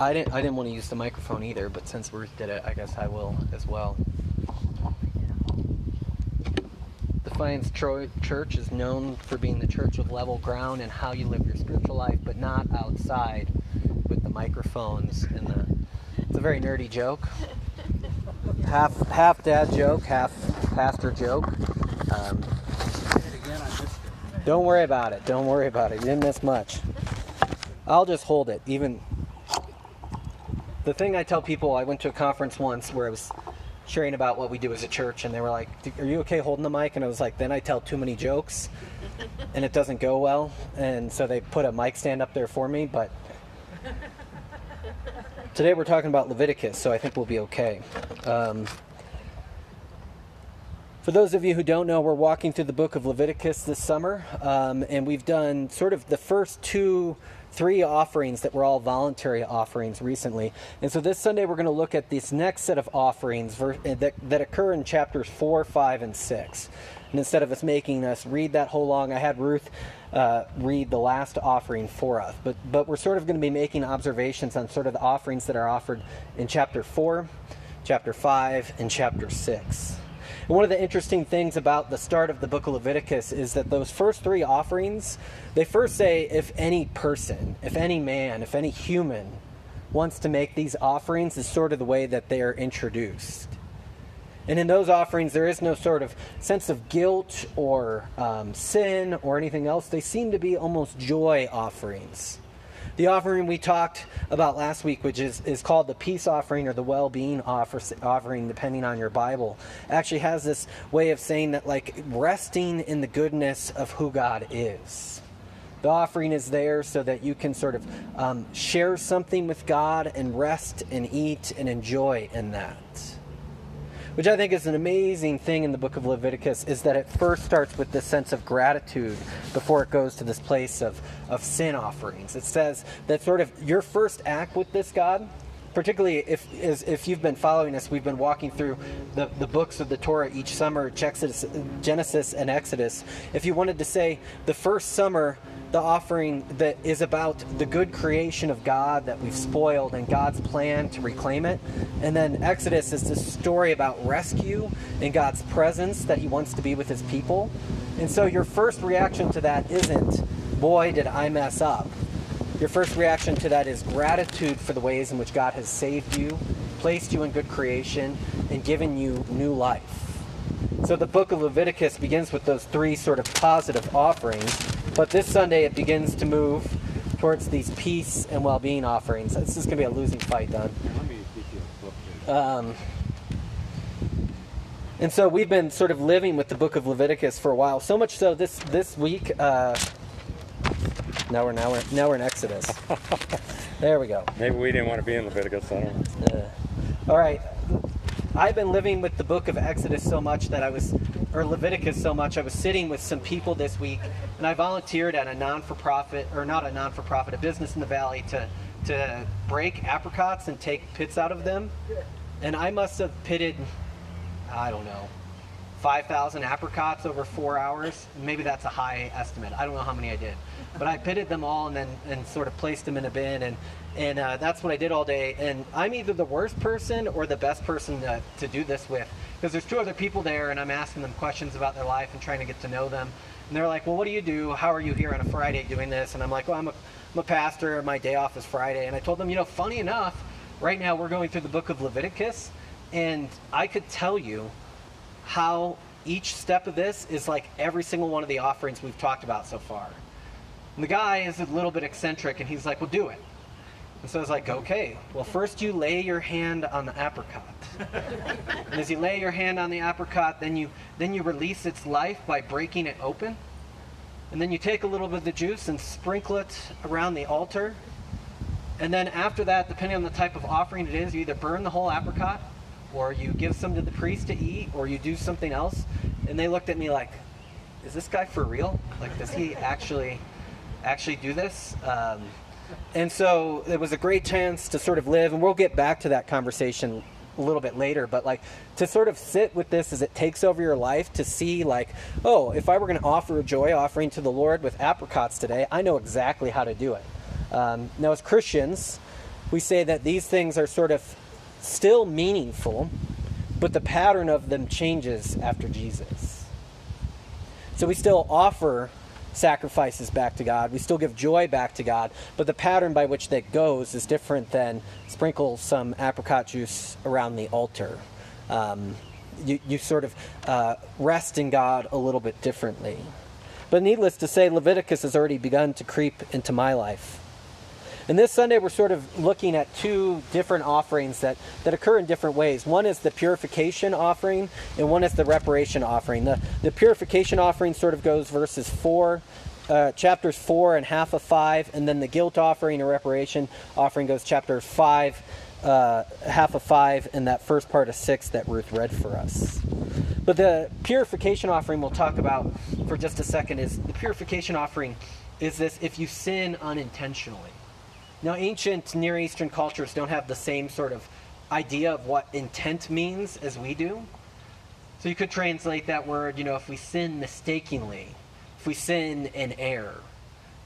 I didn't. I didn't want to use the microphone either, but since Ruth did it, I guess I will as well. Defiance Troy Church is known for being the church of level ground and how you live your spiritual life, but not outside with the microphones and the. It's a very nerdy joke. Half half dad joke, half pastor joke. Um, don't worry about it. Don't worry about it. You didn't miss much. I'll just hold it. Even the thing I tell people, I went to a conference once where I was sharing about what we do as a church, and they were like, "Are you okay holding the mic?" And I was like, "Then I tell too many jokes, and it doesn't go well." And so they put a mic stand up there for me. But today we're talking about Leviticus, so I think we'll be okay. Um, for those of you who don't know, we're walking through the book of Leviticus this summer, um, and we've done sort of the first two, three offerings that were all voluntary offerings recently. And so this Sunday, we're going to look at this next set of offerings uh, that, that occur in chapters 4, 5, and 6. And instead of us making us read that whole long, I had Ruth uh, read the last offering for us. But, but we're sort of going to be making observations on sort of the offerings that are offered in chapter 4, chapter 5, and chapter 6. And one of the interesting things about the start of the book of Leviticus is that those first three offerings, they first say, if any person, if any man, if any human wants to make these offerings, is sort of the way that they are introduced. And in those offerings, there is no sort of sense of guilt or um, sin or anything else. They seem to be almost joy offerings. The offering we talked about last week, which is, is called the peace offering or the well being offer, offering, depending on your Bible, actually has this way of saying that, like, resting in the goodness of who God is. The offering is there so that you can sort of um, share something with God and rest and eat and enjoy in that which I think is an amazing thing in the book of Leviticus, is that it first starts with this sense of gratitude before it goes to this place of, of sin offerings. It says that sort of your first act with this God, particularly if if you've been following us, we've been walking through the, the books of the Torah each summer, Genesis and Exodus. If you wanted to say the first summer the offering that is about the good creation of God that we've spoiled and God's plan to reclaim it. And then Exodus is this story about rescue in God's presence that He wants to be with His people. And so your first reaction to that isn't, boy, did I mess up. Your first reaction to that is gratitude for the ways in which God has saved you, placed you in good creation, and given you new life. So the book of Leviticus begins with those three sort of positive offerings but this Sunday it begins to move towards these peace and well-being offerings. This is going to be a losing fight, Don. Um, and so we've been sort of living with the book of Leviticus for a while. So much so this this week. Uh, now we're now we're now we're in Exodus. there we go. Maybe we didn't want to be in Leviticus. I don't. Uh, all right. I've been living with the book of Exodus so much that I was, or Leviticus so much, I was sitting with some people this week, and I volunteered at a non for profit, or not a non for profit, a business in the valley to, to break apricots and take pits out of them. And I must have pitted, I don't know, 5,000 apricots over four hours. Maybe that's a high estimate. I don't know how many I did. But I pitted them all and then and sort of placed them in a bin. And, and uh, that's what I did all day. And I'm either the worst person or the best person to, to do this with. Because there's two other people there, and I'm asking them questions about their life and trying to get to know them. And they're like, Well, what do you do? How are you here on a Friday doing this? And I'm like, Well, I'm a, I'm a pastor. My day off is Friday. And I told them, You know, funny enough, right now we're going through the book of Leviticus. And I could tell you how each step of this is like every single one of the offerings we've talked about so far. And the guy is a little bit eccentric, and he's like, Well, do it. And so I was like, okay, well, first you lay your hand on the apricot. and as you lay your hand on the apricot, then you, then you release its life by breaking it open. And then you take a little bit of the juice and sprinkle it around the altar. And then after that, depending on the type of offering it is, you either burn the whole apricot, or you give some to the priest to eat, or you do something else. And they looked at me like, is this guy for real? Like, does he actually actually do this? Um, and so it was a great chance to sort of live, and we'll get back to that conversation a little bit later, but like to sort of sit with this as it takes over your life to see, like, oh, if I were going to offer a joy offering to the Lord with apricots today, I know exactly how to do it. Um, now, as Christians, we say that these things are sort of still meaningful, but the pattern of them changes after Jesus. So we still offer sacrifices back to God. We still give joy back to God, but the pattern by which that goes is different than sprinkle some apricot juice around the altar. Um, you, you sort of uh, rest in God a little bit differently. But needless to say, Leviticus has already begun to creep into my life. And this Sunday, we're sort of looking at two different offerings that, that occur in different ways. One is the purification offering, and one is the reparation offering. The, the purification offering sort of goes verses 4, uh, chapters 4 and half of 5, and then the guilt offering or reparation offering goes chapter 5, uh, half of 5, and that first part of 6 that Ruth read for us. But the purification offering we'll talk about for just a second is the purification offering is this if you sin unintentionally. Now, ancient Near Eastern cultures don't have the same sort of idea of what intent means as we do. So you could translate that word, you know, if we sin mistakenly, if we sin in error,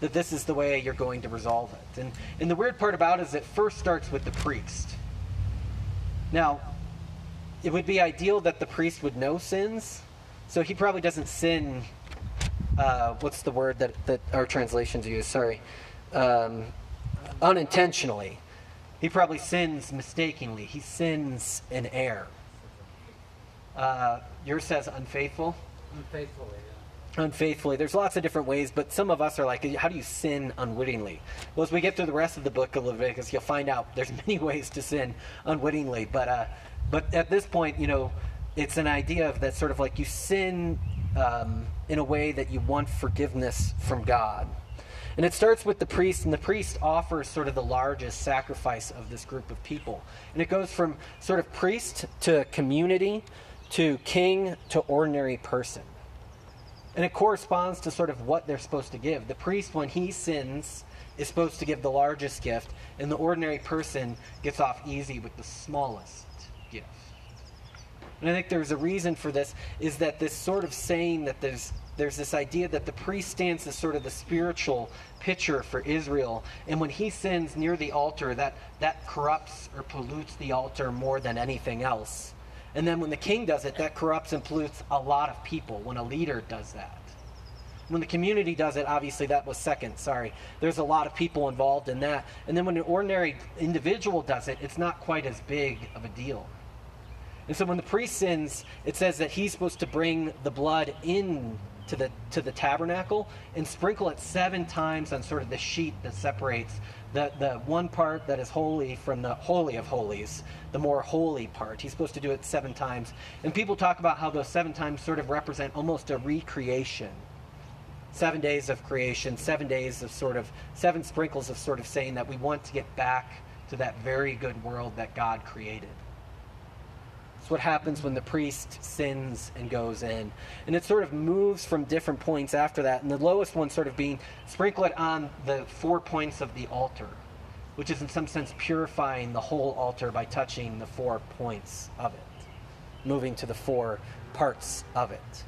that this is the way you're going to resolve it. And, and the weird part about it is it first starts with the priest. Now, it would be ideal that the priest would know sins, so he probably doesn't sin. Uh, what's the word that, that our translations use? Sorry. Um, unintentionally. He probably sins mistakenly. He sins in error. Uh, yours says unfaithful. Unfaithfully. Yeah. Unfaithfully. There's lots of different ways, but some of us are like, how do you sin unwittingly? Well, as we get through the rest of the book of Leviticus, you'll find out there's many ways to sin unwittingly. But uh, but at this point, you know, it's an idea of that sort of like you sin um, in a way that you want forgiveness from God. And it starts with the priest, and the priest offers sort of the largest sacrifice of this group of people. And it goes from sort of priest to community to king to ordinary person. And it corresponds to sort of what they're supposed to give. The priest, when he sins, is supposed to give the largest gift, and the ordinary person gets off easy with the smallest gift. And I think there's a reason for this is that this sort of saying that there's there's this idea that the priest stands as sort of the spiritual picture for Israel. And when he sins near the altar, that, that corrupts or pollutes the altar more than anything else. And then when the king does it, that corrupts and pollutes a lot of people when a leader does that. When the community does it, obviously that was second, sorry. There's a lot of people involved in that. And then when an ordinary individual does it, it's not quite as big of a deal. And so when the priest sins, it says that he's supposed to bring the blood in to the to the tabernacle and sprinkle it seven times on sort of the sheet that separates the, the one part that is holy from the holy of holies, the more holy part. He's supposed to do it seven times. And people talk about how those seven times sort of represent almost a recreation. Seven days of creation, seven days of sort of, seven sprinkles of sort of saying that we want to get back to that very good world that God created. It's what happens when the priest sins and goes in. And it sort of moves from different points after that. And the lowest one sort of being sprinkle it on the four points of the altar, which is in some sense purifying the whole altar by touching the four points of it, moving to the four parts of it.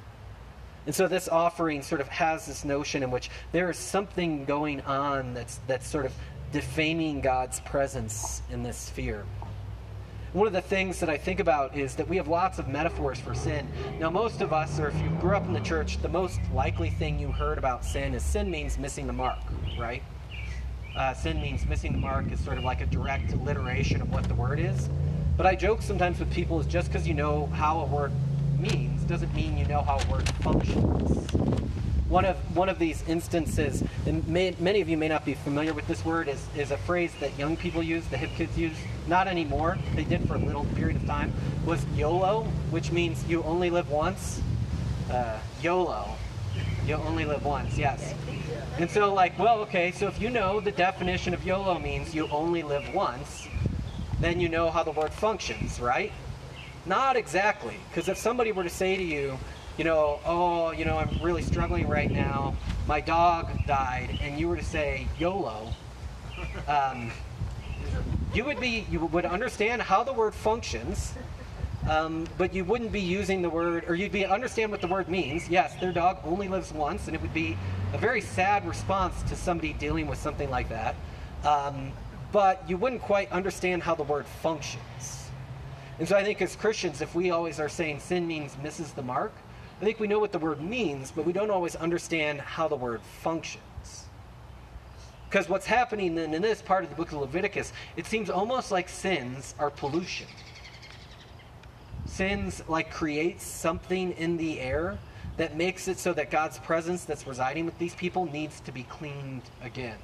And so this offering sort of has this notion in which there is something going on that's, that's sort of defaming God's presence in this sphere one of the things that I think about is that we have lots of metaphors for sin. Now, most of us, or if you grew up in the church, the most likely thing you heard about sin is sin means missing the mark, right? Uh, sin means missing the mark is sort of like a direct alliteration of what the word is. But I joke sometimes with people is just because you know how a word means doesn't mean you know how a word functions. One of one of these instances, and may, many of you may not be familiar with this word, is, is a phrase that young people use, the hip kids use, not anymore. They did for a little period of time. Was YOLO, which means you only live once. Uh, YOLO, you only live once. Yes. And so, like, well, okay. So if you know the definition of YOLO means you only live once, then you know how the word functions, right? Not exactly, because if somebody were to say to you, you know, oh, you know, I'm really struggling right now. My dog died, and you were to say YOLO, um, you would be you would understand how the word functions, um, but you wouldn't be using the word, or you'd be understand what the word means. Yes, their dog only lives once, and it would be a very sad response to somebody dealing with something like that. Um, but you wouldn't quite understand how the word functions. And so I think as Christians, if we always are saying sin means misses the mark, I think we know what the word means, but we don't always understand how the word functions. Because what's happening then in this part of the book of Leviticus, it seems almost like sins are pollution. Sins like creates something in the air that makes it so that God's presence that's residing with these people needs to be cleaned again.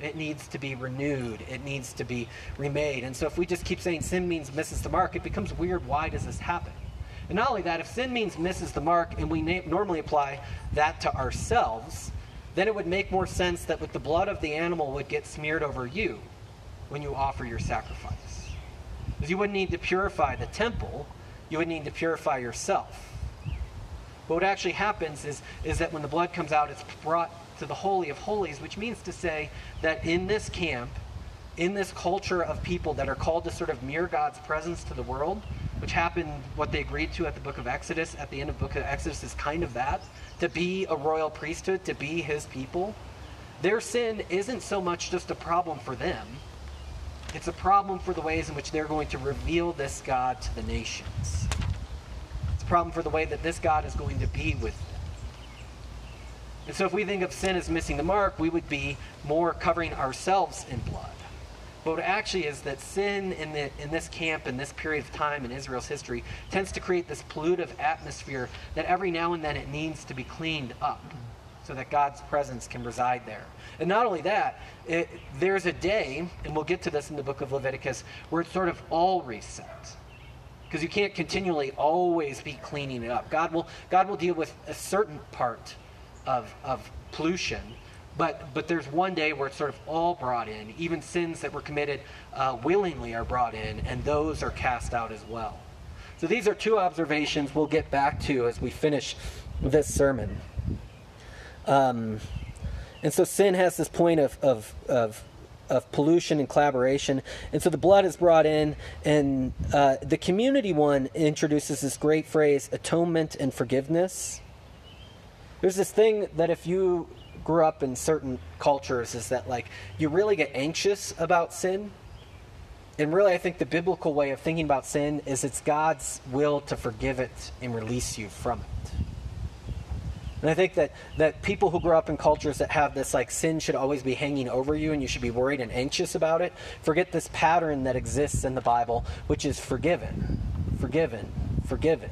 It needs to be renewed. It needs to be remade. And so if we just keep saying sin means misses the mark, it becomes weird. Why does this happen? And not only that, if sin means misses the mark and we na- normally apply that to ourselves, then it would make more sense that with the blood of the animal would get smeared over you when you offer your sacrifice. Because you wouldn't need to purify the temple, you would need to purify yourself. But what actually happens is, is that when the blood comes out, it's brought to the Holy of Holies, which means to say that in this camp, in this culture of people that are called to sort of mirror God's presence to the world, which happened, what they agreed to at the book of Exodus, at the end of the book of Exodus, is kind of that to be a royal priesthood, to be his people. Their sin isn't so much just a problem for them, it's a problem for the ways in which they're going to reveal this God to the nations. It's a problem for the way that this God is going to be with them. And so if we think of sin as missing the mark, we would be more covering ourselves in blood. But what actually is that sin in, the, in this camp, in this period of time in Israel's history, tends to create this pollutive atmosphere that every now and then it needs to be cleaned up so that God's presence can reside there. And not only that, it, there's a day, and we'll get to this in the book of Leviticus, where it's sort of all reset. Because you can't continually always be cleaning it up. God will, God will deal with a certain part of, of pollution. But, but there's one day where it's sort of all brought in. Even sins that were committed uh, willingly are brought in, and those are cast out as well. So these are two observations we'll get back to as we finish this sermon. Um, and so sin has this point of, of, of, of, pollution and collaboration. And so the blood is brought in, and uh, the community one introduces this great phrase atonement and forgiveness. There's this thing that if you grew up in certain cultures, is that like you really get anxious about sin. And really, I think the biblical way of thinking about sin is it's God's will to forgive it and release you from it. And I think that, that people who grow up in cultures that have this like sin should always be hanging over you and you should be worried and anxious about it, forget this pattern that exists in the Bible, which is forgiven, forgiven, forgiven.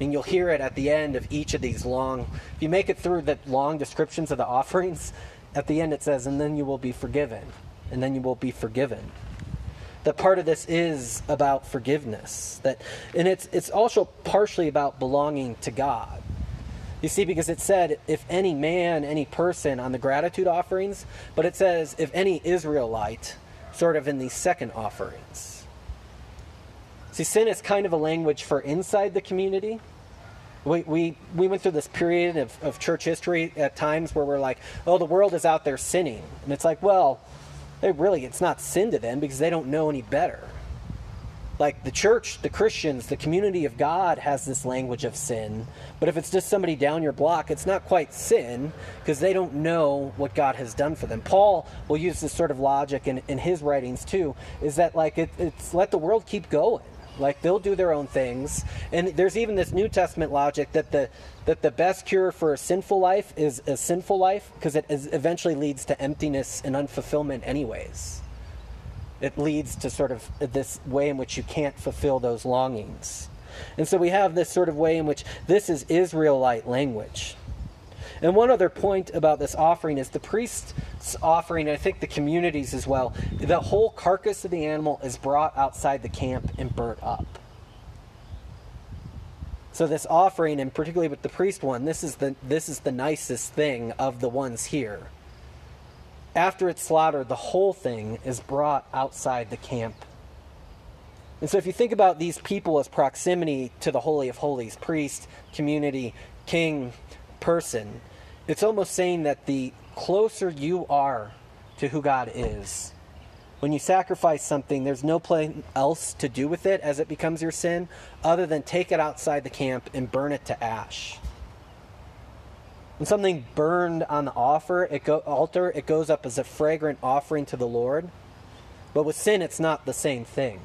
And you'll hear it at the end of each of these long, if you make it through the long descriptions of the offerings, at the end it says, and then you will be forgiven, and then you will be forgiven. That part of this is about forgiveness. That, and it's, it's also partially about belonging to God. You see, because it said, if any man, any person on the gratitude offerings, but it says, if any Israelite, sort of in the second offerings. See, sin is kind of a language for inside the community, we, we, we went through this period of, of church history at times where we're like, oh, the world is out there sinning. And it's like, well, they really, it's not sin to them because they don't know any better. Like the church, the Christians, the community of God has this language of sin. But if it's just somebody down your block, it's not quite sin because they don't know what God has done for them. Paul will use this sort of logic in, in his writings too, is that like it, it's let the world keep going like they'll do their own things. And there's even this New Testament logic that the that the best cure for a sinful life is a sinful life because it is, eventually leads to emptiness and unfulfillment anyways. It leads to sort of this way in which you can't fulfill those longings. And so we have this sort of way in which this is Israelite language. And one other point about this offering is the priest's offering, I think the communities as well, the whole carcass of the animal is brought outside the camp and burnt up. So this offering, and particularly with the priest one, this is the this is the nicest thing of the ones here. After it's slaughtered, the whole thing is brought outside the camp. And so if you think about these people as proximity to the Holy of Holies, priest, community, king, person, it's almost saying that the closer you are to who God is, when you sacrifice something, there's no place else to do with it as it becomes your sin other than take it outside the camp and burn it to ash. When something burned on the offer, it go, altar, it goes up as a fragrant offering to the Lord. But with sin, it's not the same thing.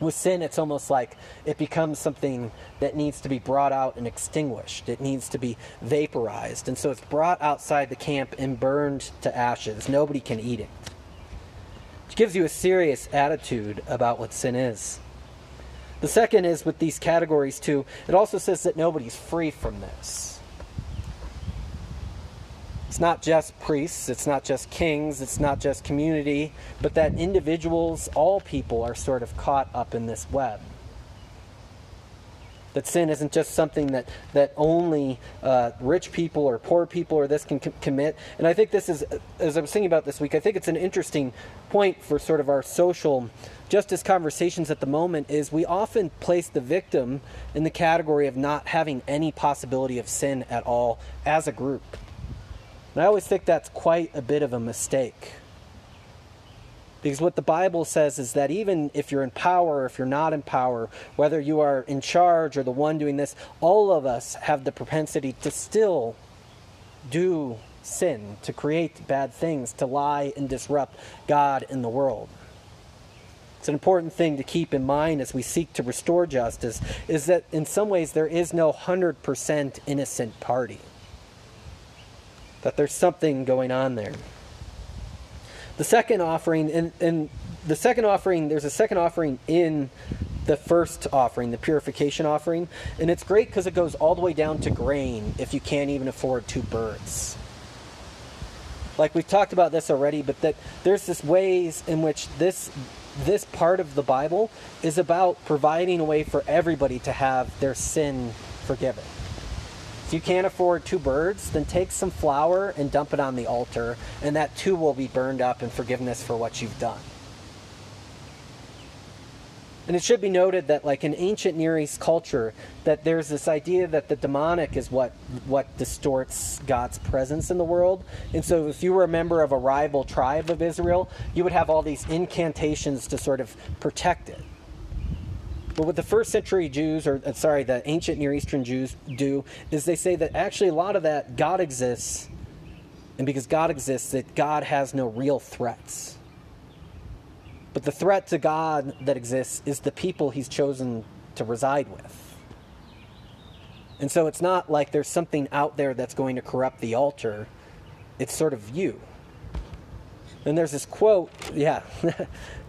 With sin, it's almost like it becomes something that needs to be brought out and extinguished. It needs to be vaporized. And so it's brought outside the camp and burned to ashes. Nobody can eat it. Which gives you a serious attitude about what sin is. The second is with these categories, too, it also says that nobody's free from this. It's not just priests, it's not just kings, it's not just community, but that individuals, all people, are sort of caught up in this web. That sin isn't just something that, that only uh, rich people or poor people or this can c- commit. And I think this is, as I was thinking about this week, I think it's an interesting point for sort of our social justice conversations at the moment is we often place the victim in the category of not having any possibility of sin at all as a group. And I always think that's quite a bit of a mistake. Because what the Bible says is that even if you're in power, or if you're not in power, whether you are in charge or the one doing this, all of us have the propensity to still do sin, to create bad things, to lie and disrupt God in the world. It's an important thing to keep in mind as we seek to restore justice is that in some ways there is no 100% innocent party that there's something going on there. The second offering, and, and the second offering, there's a second offering in the first offering, the purification offering, and it's great because it goes all the way down to grain if you can't even afford two birds. Like we've talked about this already, but that there's this ways in which this this part of the Bible is about providing a way for everybody to have their sin forgiven. If you can't afford two birds, then take some flour and dump it on the altar, and that too will be burned up in forgiveness for what you've done. And it should be noted that, like in ancient Near East culture, that there's this idea that the demonic is what what distorts God's presence in the world. And so, if you were a member of a rival tribe of Israel, you would have all these incantations to sort of protect it. But what the first century Jews, or uh, sorry, the ancient Near Eastern Jews do, is they say that actually a lot of that God exists, and because God exists, that God has no real threats. But the threat to God that exists is the people he's chosen to reside with. And so it's not like there's something out there that's going to corrupt the altar, it's sort of you. And there's this quote, yeah.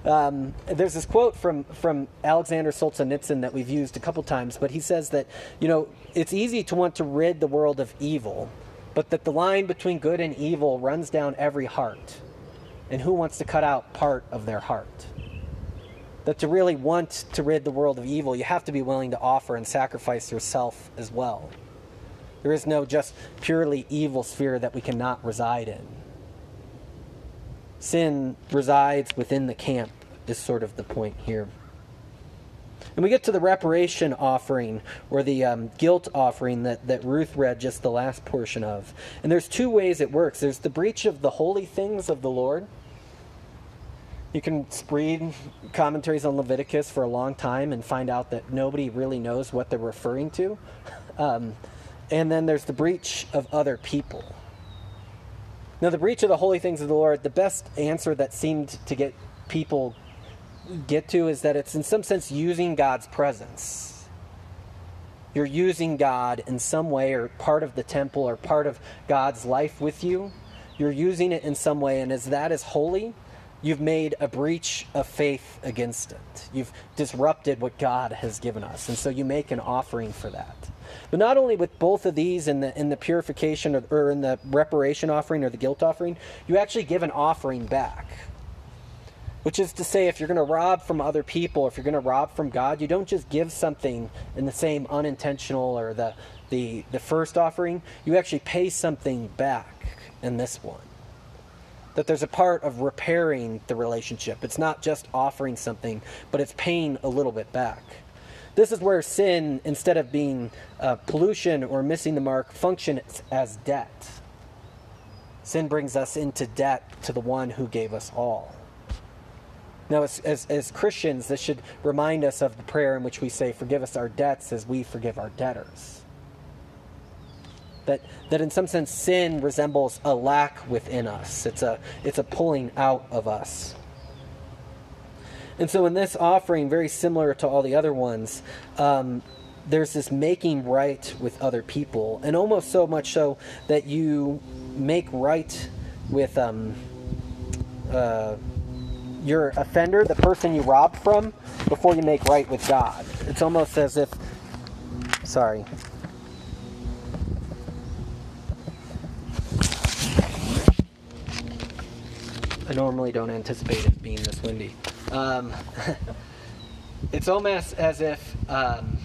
um, there's this quote from, from Alexander Solzhenitsyn that we've used a couple times, but he says that, you know, it's easy to want to rid the world of evil, but that the line between good and evil runs down every heart. And who wants to cut out part of their heart? That to really want to rid the world of evil, you have to be willing to offer and sacrifice yourself as well. There is no just purely evil sphere that we cannot reside in sin resides within the camp, is sort of the point here. And we get to the reparation offering, or the um, guilt offering that, that Ruth read just the last portion of. And there's two ways it works there's the breach of the holy things of the Lord. You can read commentaries on Leviticus for a long time and find out that nobody really knows what they're referring to. Um, and then there's the breach of other people. Now, the breach of the holy things of the Lord, the best answer that seemed to get people get to is that it's in some sense using God's presence. You're using God in some way, or part of the temple, or part of God's life with you. You're using it in some way, and as that is holy, you've made a breach of faith against it. You've disrupted what God has given us, and so you make an offering for that. But not only with both of these in the in the purification or, or in the reparation offering or the guilt offering, you actually give an offering back. Which is to say, if you're going to rob from other people, if you're going to rob from God, you don't just give something in the same unintentional or the, the, the first offering. You actually pay something back in this one. That there's a part of repairing the relationship. It's not just offering something, but it's paying a little bit back. This is where sin, instead of being uh, pollution or missing the mark, functions as debt. Sin brings us into debt to the one who gave us all. Now, as, as, as, Christians, this should remind us of the prayer in which we say, Forgive us our debts as we forgive our debtors. That, that in some sense, sin resembles a lack within us, it's a, it's a pulling out of us. And so, in this offering, very similar to all the other ones, um, there's this making right with other people, and almost so much so that you make right with um, uh, your offender, the person you robbed from, before you make right with God. It's almost as if, sorry. I normally don't anticipate it being this windy. Um, it's almost as if um,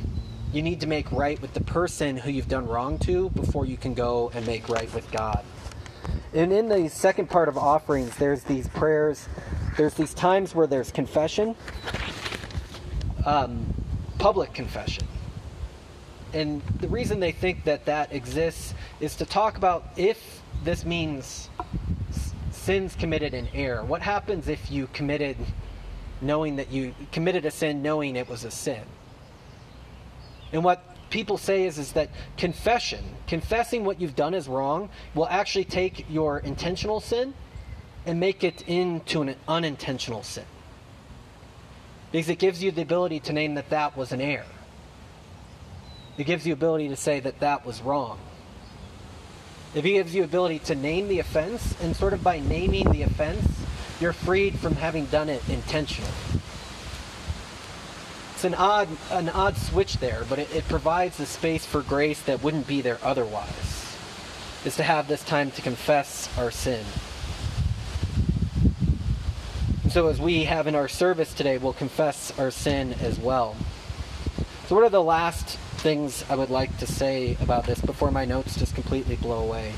you need to make right with the person who you've done wrong to before you can go and make right with God. And in the second part of offerings, there's these prayers, there's these times where there's confession, um, public confession. And the reason they think that that exists is to talk about if this means sins committed in error. What happens if you committed knowing that you committed a sin knowing it was a sin? And what people say is, is that confession, confessing what you've done is wrong, will actually take your intentional sin and make it into an unintentional sin. Because it gives you the ability to name that that was an error. It gives you ability to say that that was wrong. It gives you ability to name the offense, and sort of by naming the offense, you're freed from having done it intentionally. It's an odd, an odd switch there, but it, it provides a space for grace that wouldn't be there otherwise. Is to have this time to confess our sin. So, as we have in our service today, we'll confess our sin as well. So, what are the last things I would like to say about this before my notes just completely blow away?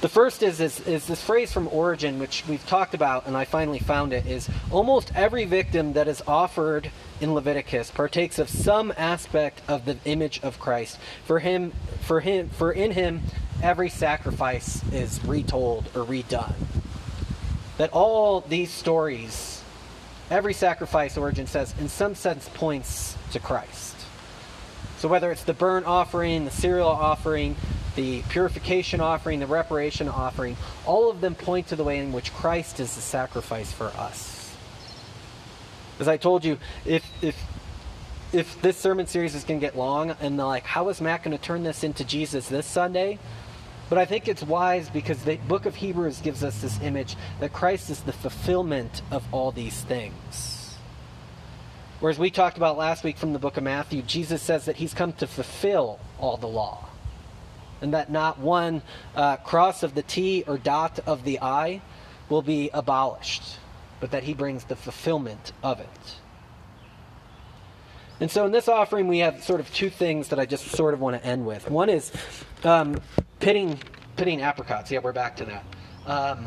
The first is, is, is this phrase from Origen, which we've talked about, and I finally found it, is almost every victim that is offered in Leviticus partakes of some aspect of the image of Christ. For him, for him, for in him, every sacrifice is retold or redone. That all these stories, every sacrifice, Origen says, in some sense points to Christ. So whether it's the burnt offering, the cereal offering, the purification offering, the reparation offering, all of them point to the way in which Christ is the sacrifice for us. As I told you, if if if this sermon series is going to get long and like how is Matt going to turn this into Jesus this Sunday? But I think it's wise because the book of Hebrews gives us this image that Christ is the fulfillment of all these things. Whereas we talked about last week from the book of Matthew, Jesus says that he's come to fulfill all the law and that not one uh, cross of the T or dot of the I will be abolished, but that he brings the fulfillment of it. And so in this offering, we have sort of two things that I just sort of want to end with. One is um, pitting, pitting apricots. Yeah, we're back to that. Um,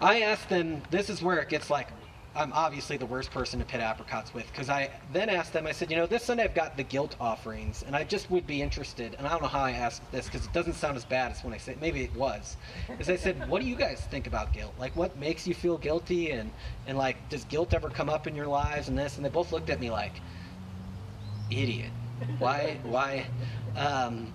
I asked them, this is where it gets like I'm obviously the worst person to pit apricots with because I then asked them, I said, you know, this Sunday I've got the guilt offerings, and I just would be interested. And I don't know how I asked this because it doesn't sound as bad as when I said, maybe it was. Is I said, what do you guys think about guilt? Like, what makes you feel guilty? And, and like, does guilt ever come up in your lives and this? And they both looked at me like, idiot. Why, why? Um,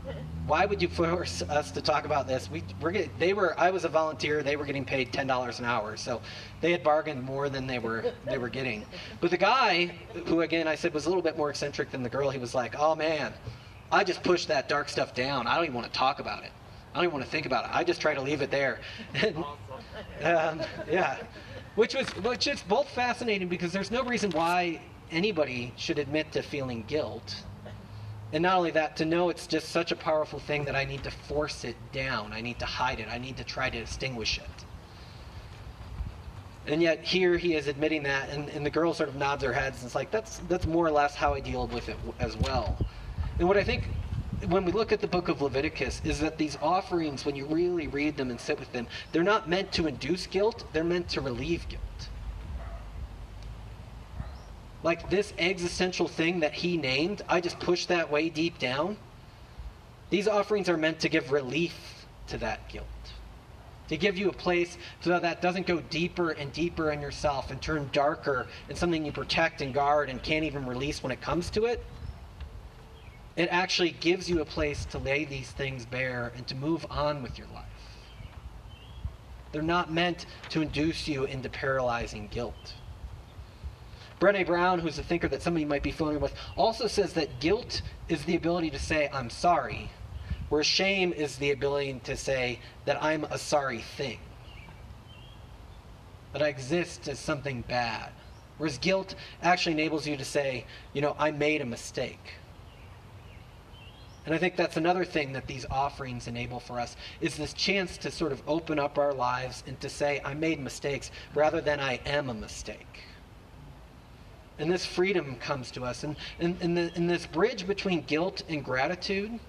why would you force us to talk about this? We we're get, they were I was a volunteer. They were getting paid ten dollars an hour, so they had bargained more than they were they were getting. But the guy, who again I said was a little bit more eccentric than the girl, he was like, "Oh man, I just pushed that dark stuff down. I don't even want to talk about it. I don't even want to think about it. I just try to leave it there." And, um, yeah, which was which is both fascinating because there's no reason why anybody should admit to feeling guilt and not only that, to know it's just such a powerful thing that I need to force it down. I need to hide it. I need to try to extinguish it. And yet here he is admitting that, and, and the girl sort of nods her head. And it's like, that's, that's more or less how I deal with it as well. And what I think when we look at the book of Leviticus is that these offerings, when you really read them and sit with them, they're not meant to induce guilt, they're meant to relieve guilt like this existential thing that he named, I just push that way deep down. These offerings are meant to give relief to that guilt, to give you a place so that that doesn't go deeper and deeper in yourself and turn darker and something you protect and guard and can't even release when it comes to it. It actually gives you a place to lay these things bare and to move on with your life. They're not meant to induce you into paralyzing guilt. Brene Brown, who's a thinker that some of you might be familiar with, also says that guilt is the ability to say, I'm sorry, where shame is the ability to say that I'm a sorry thing, that I exist as something bad. Whereas guilt actually enables you to say, you know, I made a mistake. And I think that's another thing that these offerings enable for us is this chance to sort of open up our lives and to say, I made mistakes rather than I am a mistake. And this freedom comes to us. And, and, and, the, and this bridge between guilt and gratitude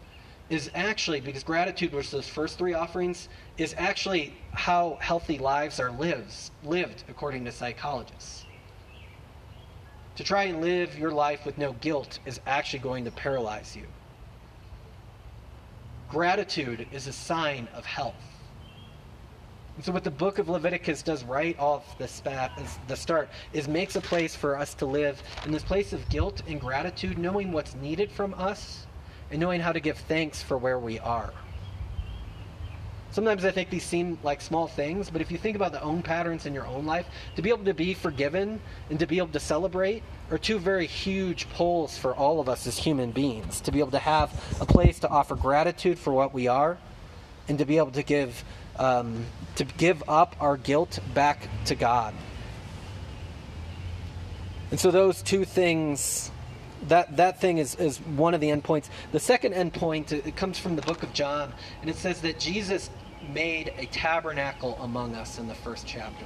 is actually, because gratitude was those first three offerings, is actually how healthy lives are lives, lived according to psychologists. To try and live your life with no guilt is actually going to paralyze you. Gratitude is a sign of health. And so, what the book of Leviticus does right off the, spat, the start is makes a place for us to live in this place of guilt and gratitude, knowing what's needed from us and knowing how to give thanks for where we are. Sometimes I think these seem like small things, but if you think about the own patterns in your own life, to be able to be forgiven and to be able to celebrate are two very huge poles for all of us as human beings. To be able to have a place to offer gratitude for what we are, and to be able to give um, to give up our guilt back to God. And so those two things that that thing is, is one of the endpoints. The second endpoint it comes from the book of John, and it says that Jesus made a tabernacle among us in the first chapter,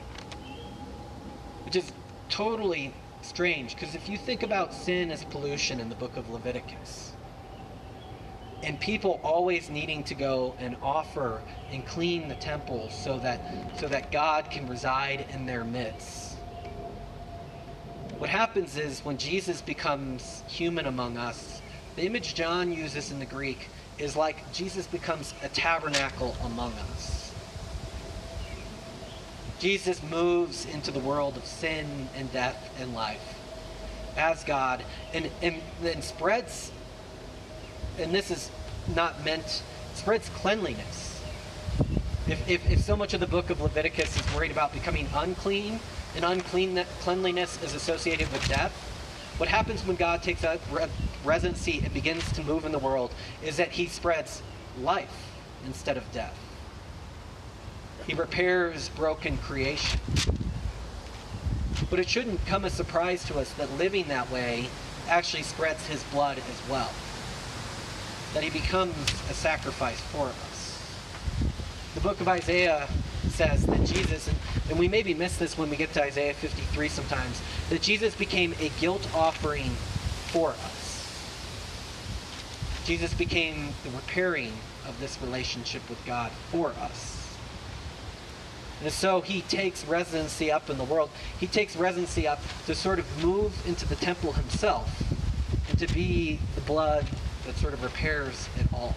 which is totally strange because if you think about sin as pollution in the book of Leviticus, and people always needing to go and offer and clean the temple so that so that God can reside in their midst. What happens is when Jesus becomes human among us, the image John uses in the Greek is like Jesus becomes a tabernacle among us. Jesus moves into the world of sin and death and life as God and, and then spreads, and this is not meant, spreads cleanliness. If, if, if so much of the book of Leviticus is worried about becoming unclean, and unclean cleanliness is associated with death, what happens when God takes up residency and begins to move in the world is that he spreads life instead of death. He repairs broken creation. But it shouldn't come as a surprise to us that living that way actually spreads his blood as well. That he becomes a sacrifice for us. The book of Isaiah says that Jesus, and, we maybe miss this when we get to Isaiah 53 sometimes, that Jesus became a guilt offering for us. Jesus became the repairing of this relationship with God for us. And so he takes residency up in the world. He takes residency up to sort of move into the temple himself and to be the blood that sort of repairs it all.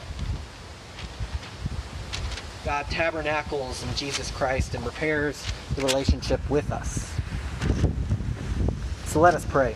God tabernacles in Jesus Christ and repairs the relationship with us. So let us pray.